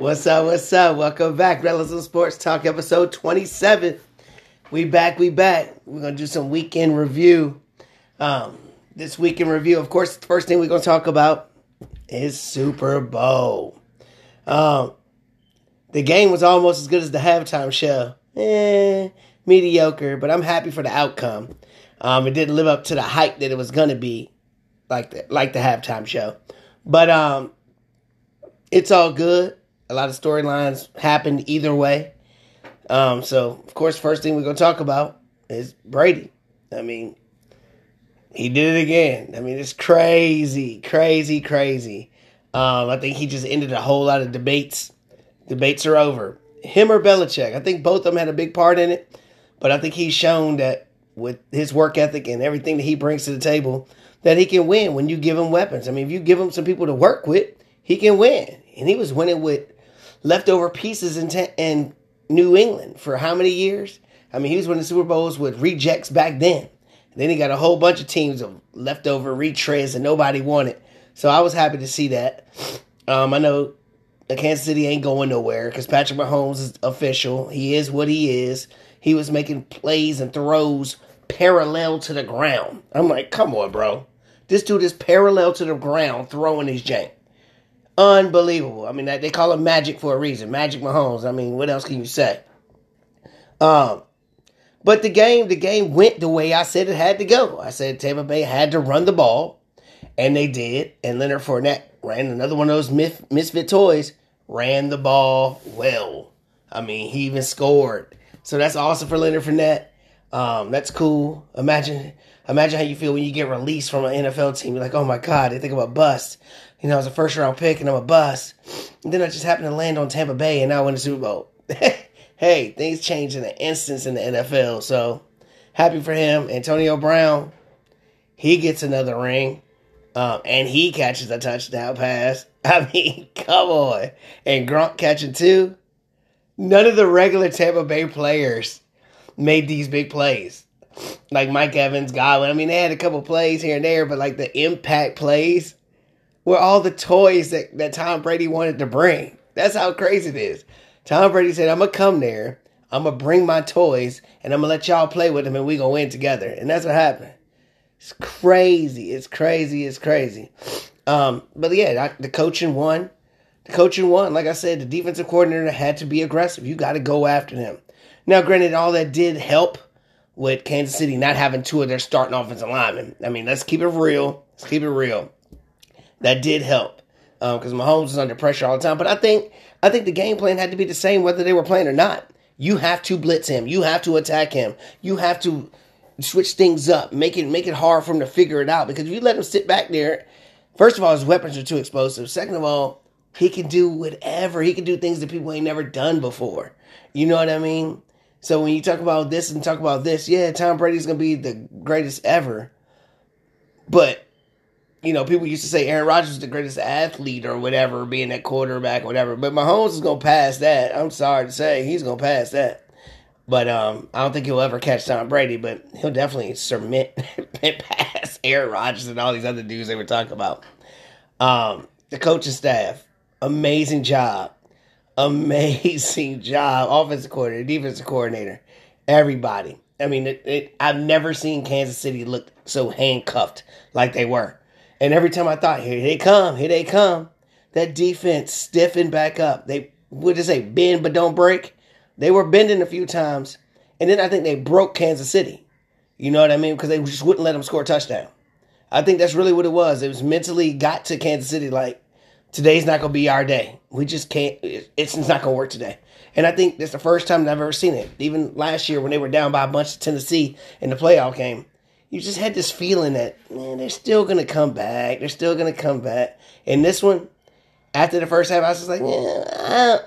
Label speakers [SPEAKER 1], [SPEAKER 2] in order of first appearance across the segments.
[SPEAKER 1] What's up? What's up? Welcome back, Rellism Sports Talk, episode 27. We back, we back. We're gonna do some weekend review. Um, this weekend review, of course, the first thing we're gonna talk about is Super Bowl. Um, the game was almost as good as the halftime show. Eh, mediocre, but I'm happy for the outcome. Um, it didn't live up to the hype that it was gonna be, like the like the halftime show. But um, it's all good. A lot of storylines happened either way. Um, so of course, first thing we're gonna talk about is Brady. I mean, he did it again. I mean, it's crazy, crazy, crazy. Um, I think he just ended a whole lot of debates. Debates are over. Him or Belichick. I think both of them had a big part in it, but I think he's shown that with his work ethic and everything that he brings to the table, that he can win when you give him weapons. I mean, if you give him some people to work with, he can win. And he was winning with leftover pieces in, te- in New England for how many years? I mean, he was winning Super Bowls with rejects back then. And then he got a whole bunch of teams of leftover retreads and nobody wanted. So I was happy to see that. Um, I know Kansas City ain't going nowhere because Patrick Mahomes is official. He is what he is. He was making plays and throws parallel to the ground. I'm like, come on, bro. This dude is parallel to the ground throwing his jank. Unbelievable. I mean, they call him Magic for a reason. Magic Mahomes. I mean, what else can you say? Um, but the game, the game went the way I said it had to go. I said Tampa Bay had to run the ball, and they did. And Leonard Fournette ran another one of those misfit toys. Ran the ball well. I mean, he even scored. So that's awesome for Leonard Fournette. Um, that's cool. Imagine, imagine how you feel when you get released from an NFL team. You're like, oh my god, they think about bust. You know, I was a first round pick and I'm a bust. And then I just happened to land on Tampa Bay and I win the Super Bowl. hey, things change in an instance in the NFL. So happy for him. Antonio Brown, he gets another ring. Um, and he catches a touchdown pass. I mean, come on. And Gronk catching two. None of the regular Tampa Bay players made these big plays. Like Mike Evans, Godwin. I mean, they had a couple plays here and there, but like the impact plays were all the toys that, that Tom Brady wanted to bring. That's how crazy it is. Tom Brady said, I'm going to come there, I'm going to bring my toys, and I'm going to let y'all play with them, and we're going to win together. And that's what happened. It's crazy. It's crazy. It's crazy. Um, but yeah, the coaching won. The coaching won. Like I said, the defensive coordinator had to be aggressive. You got to go after them. Now, granted, all that did help with Kansas City not having two of their starting offensive linemen. I mean, let's keep it real. Let's keep it real. That did help because um, Mahomes was under pressure all the time. But I think I think the game plan had to be the same whether they were playing or not. You have to blitz him. You have to attack him. You have to switch things up. Make it make it hard for him to figure it out. Because if you let him sit back there, first of all, his weapons are too explosive. Second of all, he can do whatever. He can do things that people ain't never done before. You know what I mean? So when you talk about this and talk about this, yeah, Tom Brady's gonna be the greatest ever. But you know, people used to say Aaron Rodgers is the greatest athlete or whatever, being that quarterback or whatever. But Mahomes is gonna pass that. I'm sorry to say, he's gonna pass that. But um, I don't think he'll ever catch Tom Brady, but he'll definitely and pass Aaron Rodgers and all these other dudes they were talking about. Um, the coaching staff, amazing job amazing job. Offensive coordinator, defensive coordinator, everybody. I mean, it, it, I've never seen Kansas City look so handcuffed like they were. And every time I thought, here they come, here they come, that defense stiffened back up. They would just say bend but don't break. They were bending a few times, and then I think they broke Kansas City. You know what I mean? Because they just wouldn't let them score a touchdown. I think that's really what it was. It was mentally got to Kansas City like, today's not going to be our day. We just can't, it's, not going to work today. And I think that's the first time I've ever seen it. Even last year when they were down by a bunch of Tennessee in the playoff game, you just had this feeling that, man, they're still to come back. They're still to come back. And this one, after the first half, I was just like, yeah, I,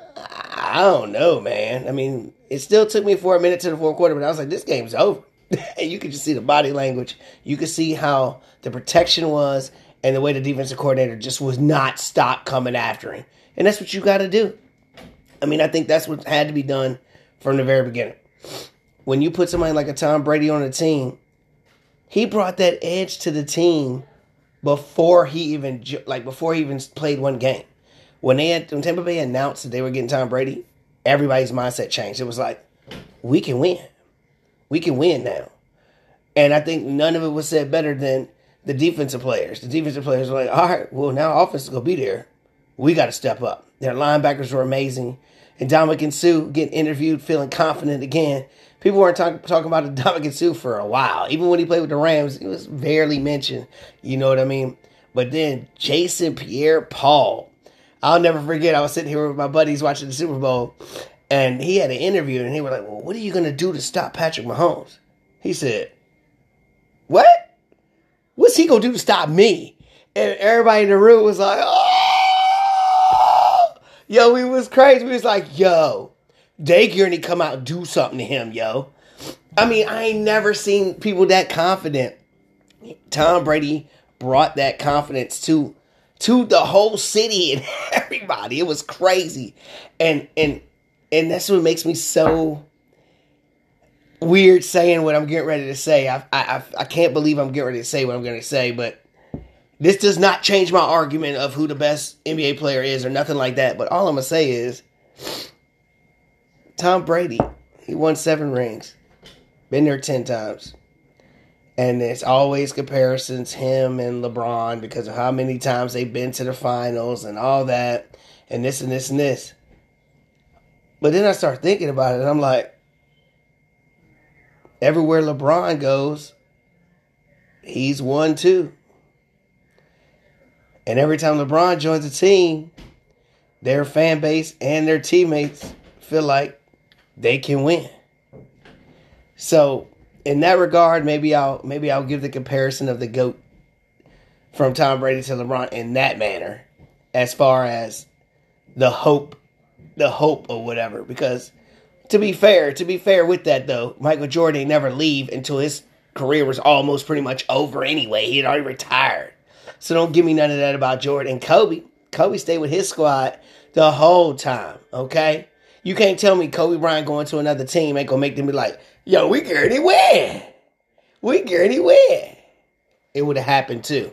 [SPEAKER 1] I don't know, man. I mean, it still took me for a minute to the fourth quarter, but I was like, this game's over. And you could just see the body language. You could see how the protection was and the way the defensive coordinator just was not stop coming after him. And that's what you got to do. I mean, I think that's what had to be done from the very beginning. When you put somebody like a Tom Brady on a team, he brought that edge to the team before he even like before he even played one game. when they had when Tampa Bay announced that they were getting Tom Brady, everybody's mindset changed. It was like, we can win, we can win now, and I think none of it was said better than the defensive players. The defensive players were like, all right, well now offense is gonna be there. We got to step up. Their linebackers were amazing, and Ndamukong Suh getting interviewed, feeling confident again. People weren't talk, talking about Ndamukong Suh for a while. Even when he played with the Rams, he was barely mentioned. You know what I mean? But then Jason Pierre Paul. I'll never forget. I was sitting here with my buddies watching the Super Bowl, and he had an interview, and he was like, "Well, what are you gonna do to stop Patrick Mahomes?" He said, "What? What's he gonna do to stop me?" And everybody in the room was like, "Oh, yo, we was crazy." We was like, "Yo, they to come out and do something to him, yo." I mean, I ain't never seen people that confident. Tom Brady brought that confidence to to the whole city and everybody. It was crazy, and and and that's what makes me so weird saying what I'm getting ready to say. I I I can't believe I'm getting ready to say what I'm going to say, but this does not change my argument of who the best NBA player is or nothing like that. But all I'm gonna say is Tom Brady. He won seven rings, been there ten times and it's always comparisons him and LeBron because of how many times they've been to the finals and all that and this and this and this. But then I start thinking about it and I'm like everywhere LeBron goes he's won too. And every time LeBron joins a team, their fan base and their teammates feel like they can win. So in that regard, maybe I'll maybe I'll give the comparison of the goat from Tom Brady to LeBron in that manner, as far as the hope, the hope or whatever. Because to be fair, to be fair with that though, Michael Jordan never leave until his career was almost pretty much over anyway. He had already retired. So don't give me none of that about Jordan Kobe. Kobe stayed with his squad the whole time. Okay, you can't tell me Kobe Bryant going to another team ain't gonna make them be like, yo, we guarantee win. We guarantee win. It would have happened too.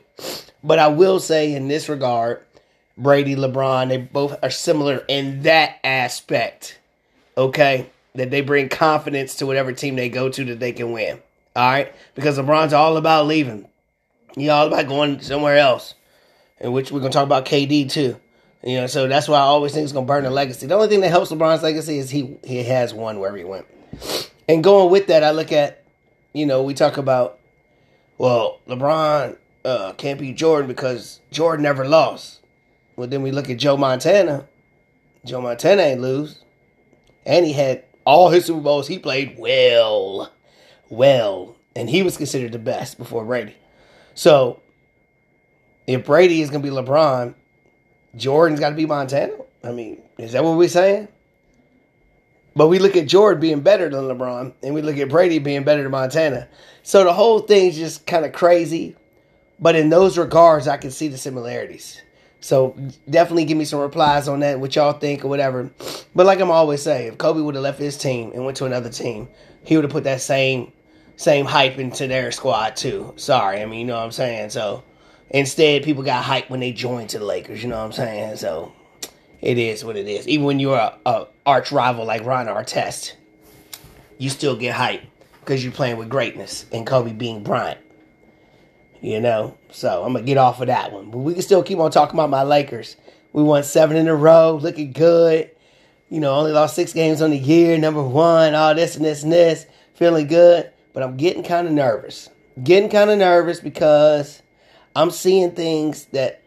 [SPEAKER 1] But I will say in this regard, Brady, LeBron, they both are similar in that aspect. Okay? That they bring confidence to whatever team they go to that they can win. All right? Because LeBron's all about leaving. He's all about going somewhere else. In which we're to talk about KD too. You know, so that's why I always think it's to burn the legacy. The only thing that helps LeBron's legacy is he he has one wherever he went. And going with that, I look at, you know, we talk about, well, LeBron uh, can't beat Jordan because Jordan never lost. Well, then we look at Joe Montana. Joe Montana ain't lose. And he had all his Super Bowls, he played well. Well. And he was considered the best before Brady. So, if Brady is to be LeBron, Jordan's got to be Montana? I mean, is that what we're saying? But we look at Jordan being better than LeBron, and we look at Brady being better than Montana. So the whole thing's just kind of crazy. But in those regards, I can see the similarities. So definitely give me some replies on that, what y'all think or whatever. But like I'm always saying, if Kobe would have left his team and went to another team, he would have put that same same hype into their squad too. Sorry, I mean you know what I'm saying. So instead, people got hyped when they joined to the Lakers. You know what I'm saying. So it is what it is. Even when you're a, a arch rival like Ron Artest, you still get hype because you're playing with greatness and Kobe being Bryant. You know, so I'm gonna get off of that one, but we can still keep on talking about my Lakers. We won seven in a row, looking good. You know, only lost six games on the year, number one, all this and this and this, feeling good. But I'm getting kind of nervous. Getting kind of nervous because I'm seeing things that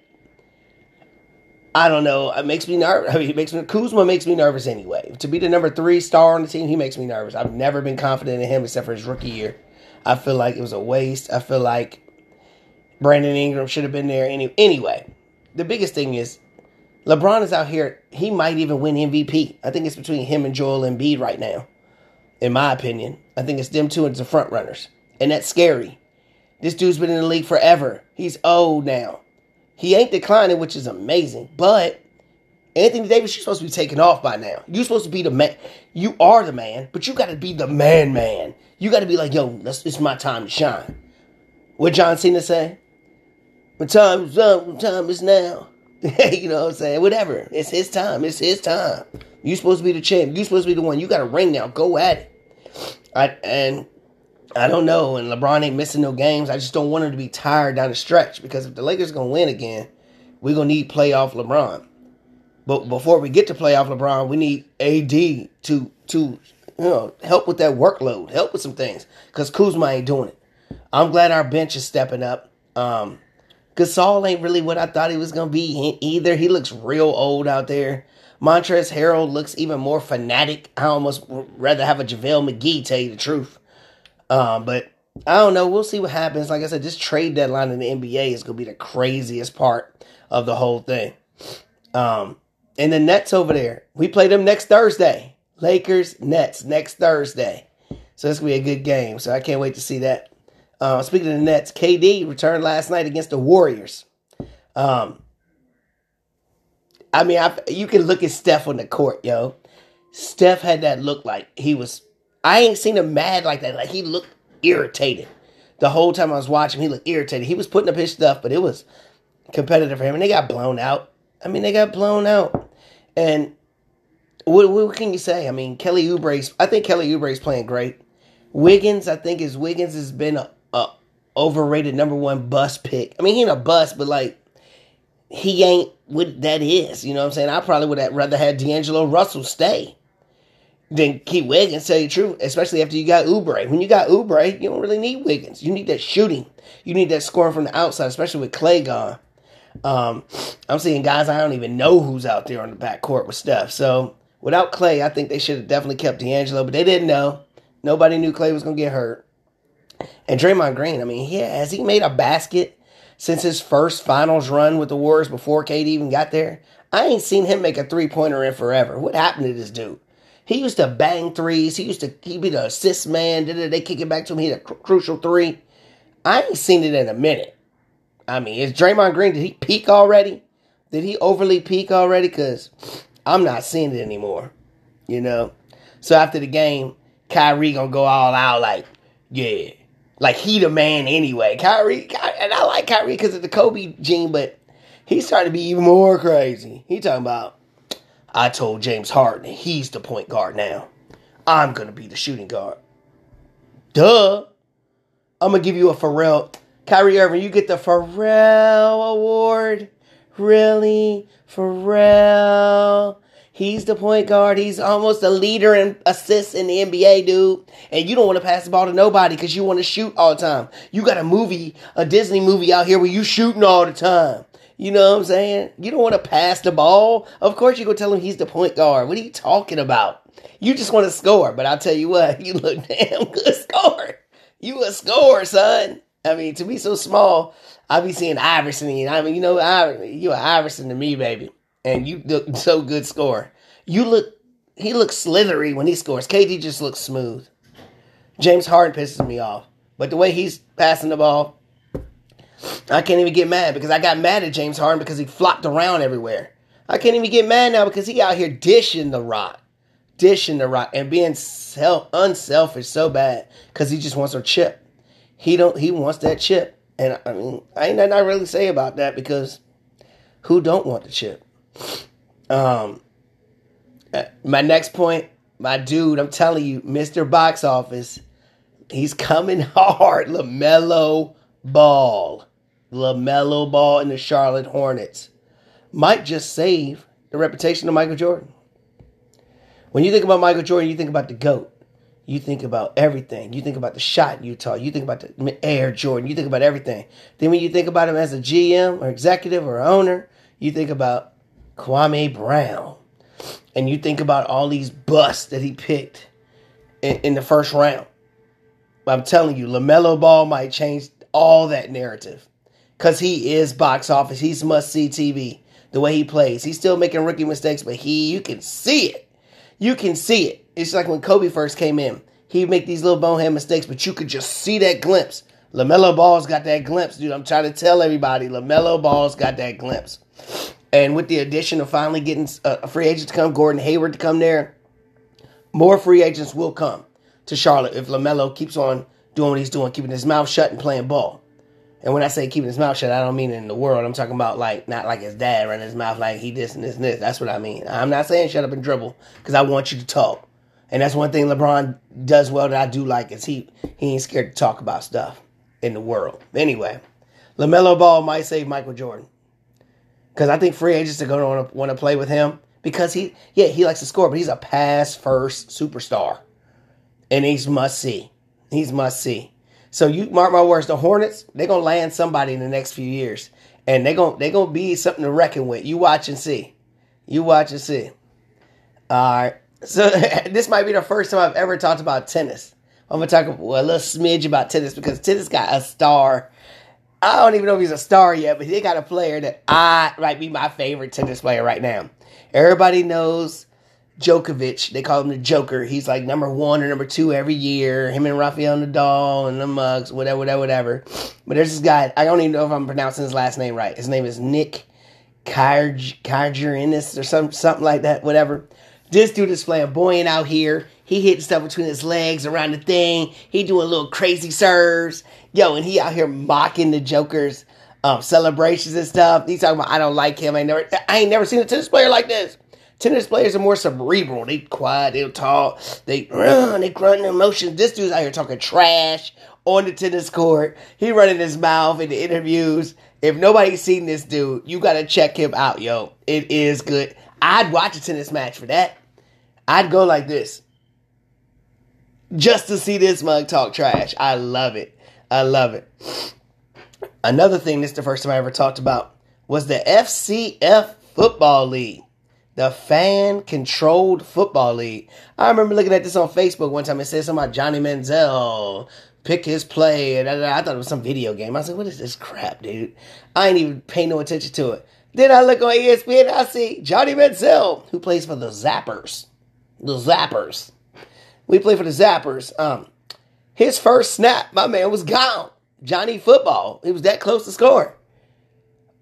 [SPEAKER 1] I don't know. It makes me nervous. I mean, it makes me Kuzma makes me nervous anyway. To be the number three star on the team, he makes me nervous. I've never been confident in him except for his rookie year. I feel like it was a waste. I feel like Brandon Ingram should have been there any, anyway. The biggest thing is LeBron is out here. He might even win MVP. I think it's between him and Joel Embiid right now. In my opinion, I think it's them two as the front runners, and that's scary. This dude's been in the league forever. He's old now. He ain't declining, which is amazing. But Anthony Davis, you're supposed to be taking off by now. You're supposed to be the man. You are the man, but you got to be the man, man. You got to be like, yo, it's my time to shine. What John Cena say? My time is up. My time is now. you know what I'm saying? Whatever. It's his time. It's his time. You're supposed to be the champ. You're supposed to be the one. You got a ring now. Go at it. I and I don't know. And LeBron ain't missing no games. I just don't want him to be tired down the stretch because if the Lakers gonna win again, we're gonna need playoff LeBron. But before we get to playoff LeBron, we need AD to to you know help with that workload, help with some things because Kuzma ain't doing it. I'm glad our bench is stepping up. Um, Gasol ain't really what I thought he was gonna be either. He looks real old out there. Montrezl Harrell looks even more fanatic. I almost rather have a JaVale McGee tell you the truth. Um, but I don't know. We'll see what happens. Like I said, this trade deadline in the NBA is gonna be the craziest part of the whole thing. Um, and the Nets over there, we play them next Thursday. Lakers, Nets next Thursday. So it's gonna be a good game. So I can't wait to see that. Uh, speaking of the Nets, KD returned last night against the Warriors. Um, I mean, I, you can look at Steph on the court, yo. Steph had that look like he was. I ain't seen him mad like that. Like he looked irritated the whole time I was watching. He looked irritated. He was putting up his stuff, but it was competitive for him, and they got blown out. I mean, they got blown out, and what, what can you say? I mean, Kelly Oubre's. I think Kelly Oubre's playing great. Wiggins, I think is Wiggins has been a, a overrated number one bust pick. I mean, he ain't a bust, but like he ain't what that is. You know what I'm saying? I probably would have rather had D'Angelo Russell stay than keep Wiggins. Tell you the truth, especially after you got Oubre. When you got Oubre, you don't really need Wiggins. You need that shooting. You need that scoring from the outside, especially with Klay gone. Um, I'm seeing guys I don't even know who's out there on the back court with stuff. So without Klay, I think they should have definitely kept D'Angelo, but they didn't know. Nobody knew Klay was gonna get hurt. And Draymond Green, I mean, yeah, has he made a basket since his first finals run with the Warriors before KD even got there? I ain't seen him make a three pointer in forever. What happened to this dude? He used to bang threes. He used to he be the assist man. Did they kick it back to him? He had a cr- crucial three. I ain't seen it in a minute. I mean, is Draymond Green? Did he peak already? Did he overly peak already? Cause I'm not seeing it anymore. You know. So after the game, Kyrie gonna go all out like, yeah, like he the man anyway. Kyrie, and I like Kyrie because of the Kobe gene, but he's starting to be even more crazy. He talking about, I told James Harden he's the point guard now. I'm gonna be the shooting guard. Duh. I'm gonna give you a Pharrell. Kyrie Irving, you get the Pharrell Award. Really? Pharrell? He's the point guard. He's almost a leader in assists in the NBA, dude. And you don't want to pass the ball to nobody because you want to shoot all the time. You got a movie, a Disney movie out here where you shooting all the time. You know what I'm saying? You don't want to pass the ball. Of course, you go tell him he's the point guard. What are you talking about? You just want to score. But I'll tell you what, you look damn good scorer. You a scorer, son. I mean, to be so small, I'll be seeing Iverson. I mean, you know, I, you are Iverson to me, baby and you look so good score. You look he looks slithery when he scores. KD just looks smooth. James Harden pisses me off. But the way he's passing the ball, I can't even get mad because I got mad at James Harden because he flopped around everywhere. I can't even get mad now because he out here dishing the rock. Dishing the rock and being self unselfish so bad because he just wants a chip. He don't he wants that chip. And I mean, I ain't nothing I really say about that because who don't want the chip? Um, my next point, my dude, I'm telling you, Mr. Box Office, he's coming hard. LaMelo Ball. LaMelo Ball in the Charlotte Hornets might just save the reputation of Michael Jordan. When you think about Michael Jordan, you think about the GOAT. You think about everything. You think about the shot in Utah. You think about the Air Jordan. You think about everything. Then when you think about him as a GM or executive or owner, you think about Kwame Brown, and you think about all these busts that he picked in, in the first round. I'm telling you, LaMelo Ball might change all that narrative because he is box office. He's must see TV. The way he plays, he's still making rookie mistakes, but he, you can see it. You can see it. It's like when Kobe first came in. He'd make these little bonehead mistakes, but you could just see that glimpse. LaMelo Ball's got that glimpse, dude. I'm trying to tell everybody, LaMelo Ball's got that glimpse. And with the addition of finally getting a free agent to come, Gordon Hayward to come there, more free agents will come to Charlotte if LaMelo keeps on doing what he's doing, keeping his mouth shut and playing ball. And when I say keeping his mouth shut, I don't mean in the world. I'm talking about like not like his dad running his mouth like he this and this and this. That's what I mean. I'm not saying shut up and dribble because I want you to talk. And that's one thing LeBron does well that I do like is he he ain't scared to talk about stuff in the world. Anyway, LaMelo Ball might save Michael Jordan because I think free agents are going to want to play with him because he yeah he likes to score, but he's a pass first superstar, and he's must see. He's must see. So you mark my words, the Hornets, they're gonna land somebody in the next few years. And they're gonna they gonna be something to reckon with. You watch and see. You watch and see. Alright. So this might be the first time I've ever talked about tennis. I'm gonna talk a little smidge about tennis because tennis got a star. I don't even know if he's a star yet, but they got a player that I might be my favorite tennis player right now. Everybody knows Djokovic. They call him the Joker. He's like number one or number two every year. Him and Rafael Nadal and the Mugs, whatever, whatever, whatever. But there's this guy. I don't even know if I'm pronouncing his last name right. His name is Nick Kyrgiannis or some something like that. Whatever. This dude is flamboyant out here. He hitting stuff between his legs around the thing. He doing little crazy serves. Yo, and he out here mocking the Joker's um, celebrations and stuff. He's talking about I don't like him. I never I ain't never seen a tennis player like this. Tennis players are more cerebral. They quiet, they talk, they run, they grunt their emotions. This dude's out here talking trash on the tennis court. He running his mouth in the interviews. If nobody's seen this dude, you gotta check him out, yo. It is good. I'd watch a tennis match for that. I'd go like this. Just to see this mug talk trash. I love it. I love it. Another thing, this is the first time I ever talked about, was the FCF Football League the fan controlled football league. I remember looking at this on Facebook one time. It said something about Johnny Manziel pick his play, and I, thought it was some video game. I was like, "What is this crap, dude?" I ain't even paying no attention to it. Then I look on ESPN and I see Johnny Manziel, who plays for the Zappers. The Zappers. We play for the Zappers. Um, his first snap, my man was gone. Johnny football. He was that close to scoring.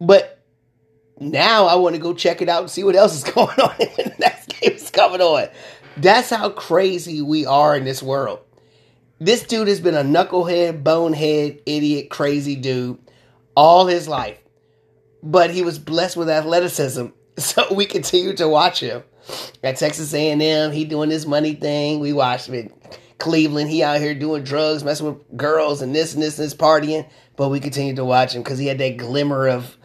[SPEAKER 1] But now I want to go check it out and see what else is going on when the next game is coming on. That's how crazy we are in this world. This dude has been a knucklehead, bonehead, idiot, crazy dude all his life. But he was blessed with athleticism, so we continue to watch him. At Texas A&M, he doing this money thing. We watched him in Cleveland. He out here doing drugs, messing with girls and this and this and this partying. But we continue to watch him because he had that glimmer of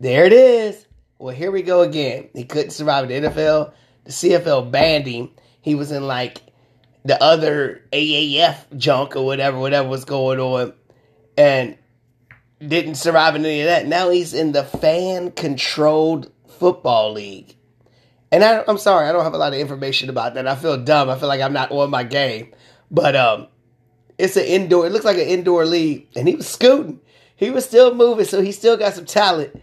[SPEAKER 1] there it is. Well, here we go again. He couldn't survive the NFL. The CFL banned him. He was in like the other AAF junk or whatever, whatever was going on, and didn't survive in any of that. Now he's in the fan controlled football league. And I, am sorry, I don't have a lot of information about that. I feel dumb. I feel like I'm not on my game. But um, it's an indoor. It looks like an indoor league, and he was scooting. He was still moving, so he still got some talent.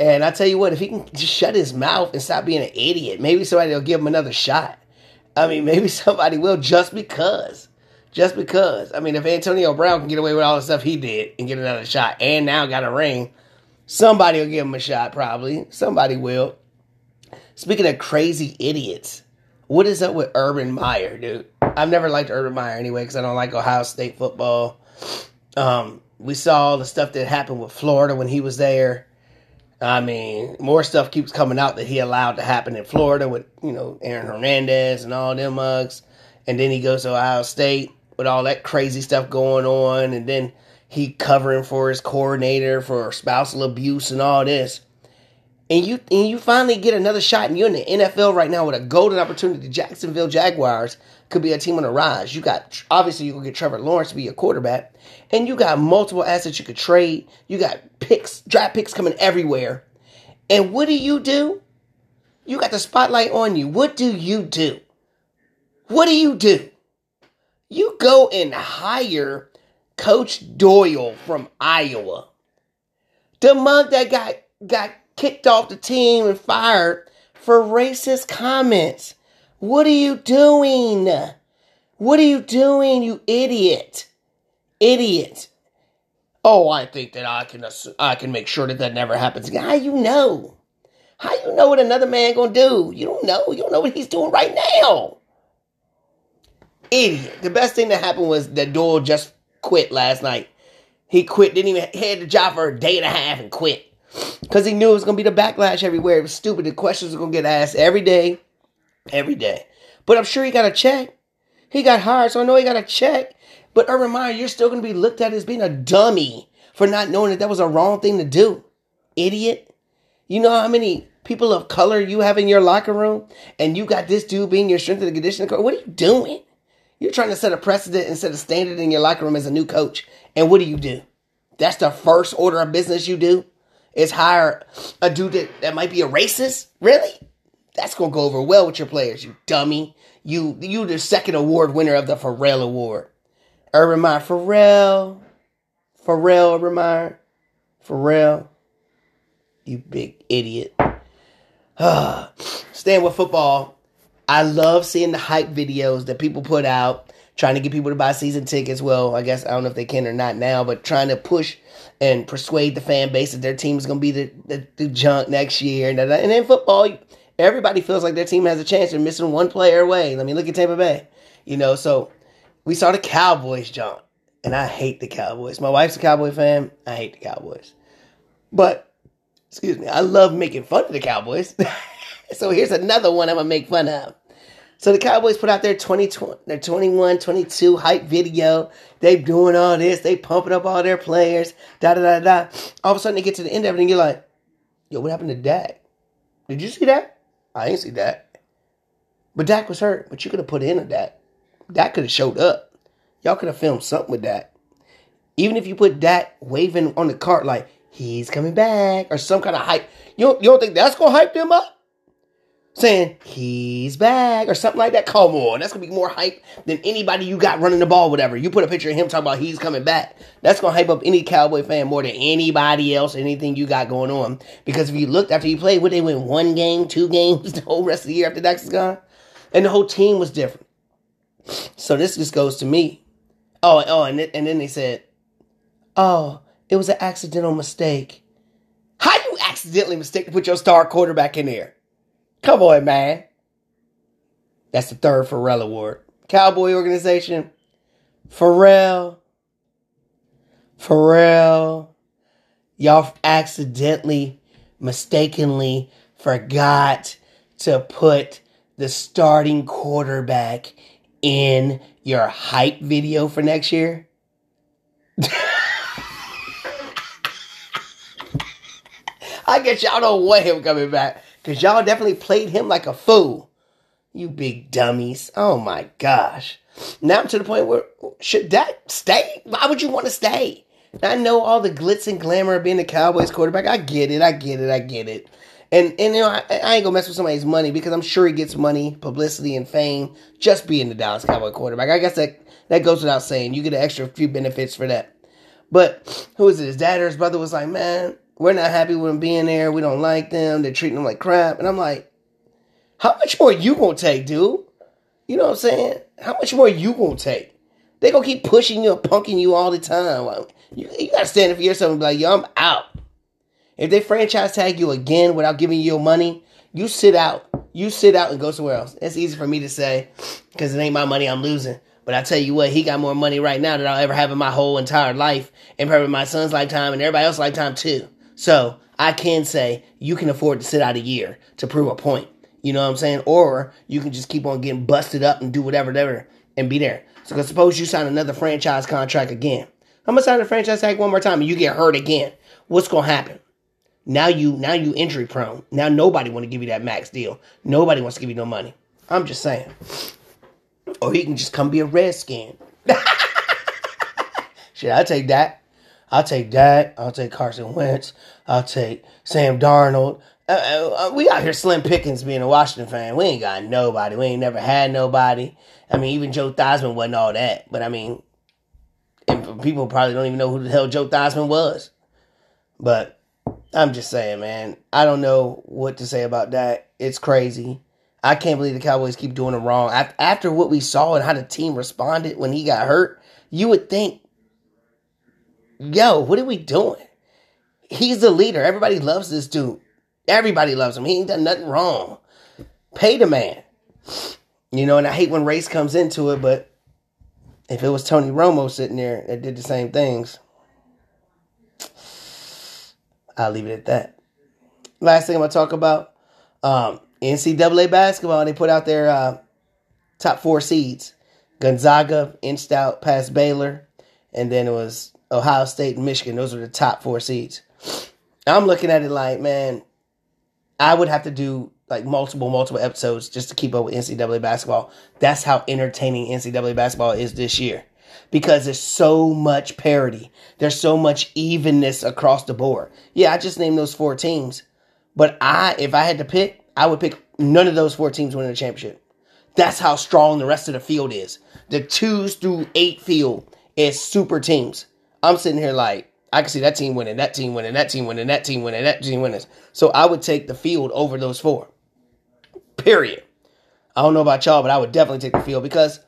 [SPEAKER 1] And I tell you what, if he can just shut his mouth and stop being an idiot, maybe somebody will give him another shot. I mean, maybe somebody will just because. Just because. I mean, if Antonio Brown can get away with all the stuff he did and get another shot and now got a ring, somebody will give him a shot, probably. Somebody will. Speaking of crazy idiots, what is up with Urban Meyer, dude? I've never liked Urban Meyer anyway because I don't like Ohio State football. Um, we saw all the stuff that happened with Florida when he was there. I mean, more stuff keeps coming out that he allowed to happen in Florida with, you know, Aaron Hernandez and all them mugs. And then he goes to Ohio State with all that crazy stuff going on. And then he covering for his coordinator for spousal abuse and all this. And you and you finally get another shot, and you're in the NFL right now with a golden opportunity. The Jacksonville Jaguars could be a team on the rise. You got obviously you can get Trevor Lawrence to be your quarterback, and you got multiple assets you could trade. You got picks, draft picks coming everywhere. And what do you do? You got the spotlight on you. What do you do? What do you do? You go and hire Coach Doyle from Iowa. The month that got got kicked off the team and fired for racist comments. What are you doing? What are you doing, you idiot? Idiot. Oh, I think that I can I can make sure that that never happens again. How you know? How you know what another man gonna do? You don't know. You don't know what he's doing right now. Idiot. The best thing that happened was that Doyle just quit last night. He quit, didn't even had the job for a day and a half and quit. Because he knew it was gonna be the backlash everywhere. It was stupid. The questions were gonna get asked every day. Every day. But I'm sure he got a check. He got hired, so I know he got a check. But Urban Meyer, you're still gonna be looked at as being a dummy for not knowing that that was a wrong thing to do. Idiot. You know how many people of color you have in your locker room, and you got this dude being your strength and conditioning coach. What are you doing? You're trying to set a precedent and set a standard in your locker room as a new coach. And what do you do? That's the first order of business you do? Is hire a dude that, that might be a racist? Really? That's gonna go over well with your players, you dummy. You you the second award winner of the Pharrell Award. Urban Meyer, Pharrell. Pharrell, Urban Meyer. Pharrell. You big idiot. Staying with football, I love seeing the hype videos that people put out, trying to get people to buy season tickets. Well, I guess I don't know if they can or not now, but trying to push and persuade the fan base that their team is going to be the, the, the, junk next year. And, and in football, everybody feels like their team has a chance. They're missing one player away. Let me look at Tampa Bay. You know, so we saw the Cowboys jump. And I hate the Cowboys. My wife's a Cowboy fan. I hate the Cowboys. But, excuse me, I love making fun of the Cowboys. so here's another one I'm going to make fun of. So the Cowboys put out their 20, their 21, 22 hype video. They doing all this. They pumping up all their players. Da da da da. All of a sudden they get to the end of it and you're like, yo, what happened to Dak? Did you see that? I ain't see that. But Dak was hurt. But you could have put in a Dak. Dak could have showed up. Y'all could have filmed something with Dak. Even if you put Dak waving on the cart like he's coming back or some kind of hype, you you don't think that's gonna hype them up? Saying he's back or something like that. Come on, that's gonna be more hype than anybody you got running the ball, whatever. You put a picture of him talking about he's coming back. That's gonna hype up any Cowboy fan more than anybody else, anything you got going on. Because if you looked after you played, would they win one game, two games the whole rest of the year after Dak's is gone? And the whole team was different. So this just goes to me. Oh, oh, and, th- and then they said, oh, it was an accidental mistake. How you accidentally mistake to put your star quarterback in there? Come on, man. That's the third Pharrell Award. Cowboy organization. Pharrell. Pharrell. Y'all accidentally, mistakenly forgot to put the starting quarterback in your hype video for next year. I guess y'all don't want him coming back. Because y'all definitely played him like a fool. You big dummies. Oh my gosh. Now I'm to the point where, should that stay? Why would you want to stay? I know all the glitz and glamour of being the Cowboys quarterback. I get it. I get it. I get it. And, and you know, I, I ain't gonna mess with somebody's money because I'm sure he gets money, publicity, and fame just being the Dallas Cowboy quarterback. I guess that, that goes without saying. You get an extra few benefits for that. But who is it? His dad or his brother was like, man, we're not happy with them being there. We don't like them. They're treating them like crap. And I'm like, how much more you gonna take, dude? You know what I'm saying? How much more you gonna take? They gonna keep pushing you and punking you all the time. You, you gotta stand up for yourself and be like, yo, I'm out. If they franchise tag you again without giving you your money, you sit out. You sit out and go somewhere else. It's easy for me to say because it ain't my money I'm losing. But I tell you what, he got more money right now than I'll ever have in my whole entire life, and probably my son's lifetime and everybody else's lifetime too. So I can say you can afford to sit out a year to prove a point. You know what I'm saying? Or you can just keep on getting busted up and do whatever, whatever, and be there. So suppose you sign another franchise contract again. I'm gonna sign a franchise tag one more time and you get hurt again. What's gonna happen? Now you now you injury prone. Now nobody want to give you that max deal. Nobody wants to give you no money. I'm just saying. Or he can just come be a redskin. Shit, I take that. I'll take that. I'll take Carson Wentz. I'll take Sam Darnold. Uh, uh, we out here slim pickings being a Washington fan. We ain't got nobody. We ain't never had nobody. I mean, even Joe Theismann wasn't all that. But I mean, people probably don't even know who the hell Joe Theismann was. But I'm just saying, man. I don't know what to say about that. It's crazy. I can't believe the Cowboys keep doing it wrong. After what we saw and how the team responded when he got hurt, you would think yo, what are we doing? He's the leader. Everybody loves this dude. Everybody loves him. He ain't done nothing wrong. Pay the man. You know, and I hate when race comes into it, but if it was Tony Romo sitting there that did the same things, I'll leave it at that. Last thing I'm gonna talk about, um, NCAA basketball. They put out their uh, top four seeds. Gonzaga inched out past Baylor, and then it was Ohio State and Michigan. Those are the top four seeds. I'm looking at it like, man, I would have to do like multiple, multiple episodes just to keep up with NCAA basketball. That's how entertaining NCAA basketball is this year because there's so much parity. There's so much evenness across the board. Yeah, I just named those four teams, but I, if I had to pick, I would pick none of those four teams winning the championship. That's how strong the rest of the field is. The twos through eight field is super teams. I'm sitting here like, I can see that team winning, that team winning, that team winning, that team winning, that team winning. So I would take the field over those four. Period. I don't know about y'all, but I would definitely take the field because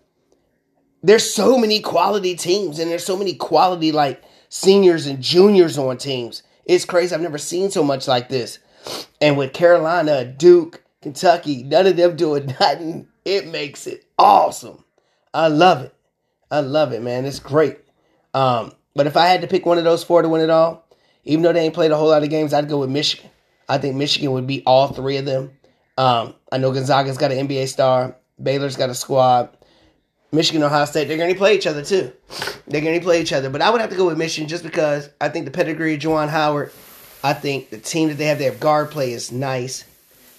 [SPEAKER 1] there's so many quality teams and there's so many quality like seniors and juniors on teams. It's crazy. I've never seen so much like this. And with Carolina, Duke, Kentucky, none of them doing nothing. It makes it awesome. I love it. I love it, man. It's great. Um, but if I had to pick one of those four to win it all, even though they ain't played a whole lot of games, I'd go with Michigan. I think Michigan would beat all three of them. Um, I know Gonzaga's got an NBA star. Baylor's got a squad. Michigan, Ohio State, they're going to play each other too. They're going to play each other. But I would have to go with Michigan just because I think the pedigree of Juwan Howard, I think the team that they have their guard play is nice.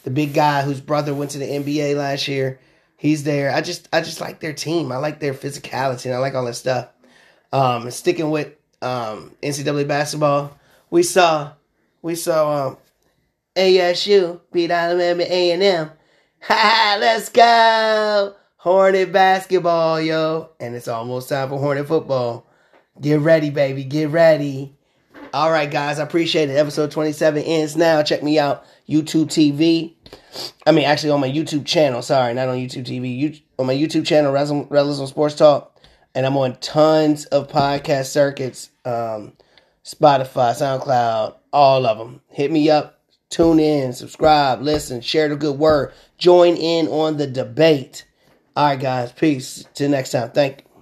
[SPEAKER 1] The big guy whose brother went to the NBA last year, he's there. I just I just like their team. I like their physicality and I like all that stuff. Um, sticking with um, NCAA basketball, we saw we saw um, ASU beat Alabama A and M. Ha! Let's go! Hornet basketball, yo. And it's almost time for Hornet football. Get ready, baby. Get ready. All right, guys. I appreciate it. Episode 27 ends now. Check me out. YouTube TV. I mean, actually, on my YouTube channel. Sorry, not on YouTube TV. You, on my YouTube channel, Rellism Sports Talk. And I'm on tons of podcast circuits um, Spotify, SoundCloud, all of them. Hit me up. Tune in, subscribe, listen, share the good word. Join in on the debate. All right, guys. Peace. Till next time. Thank you.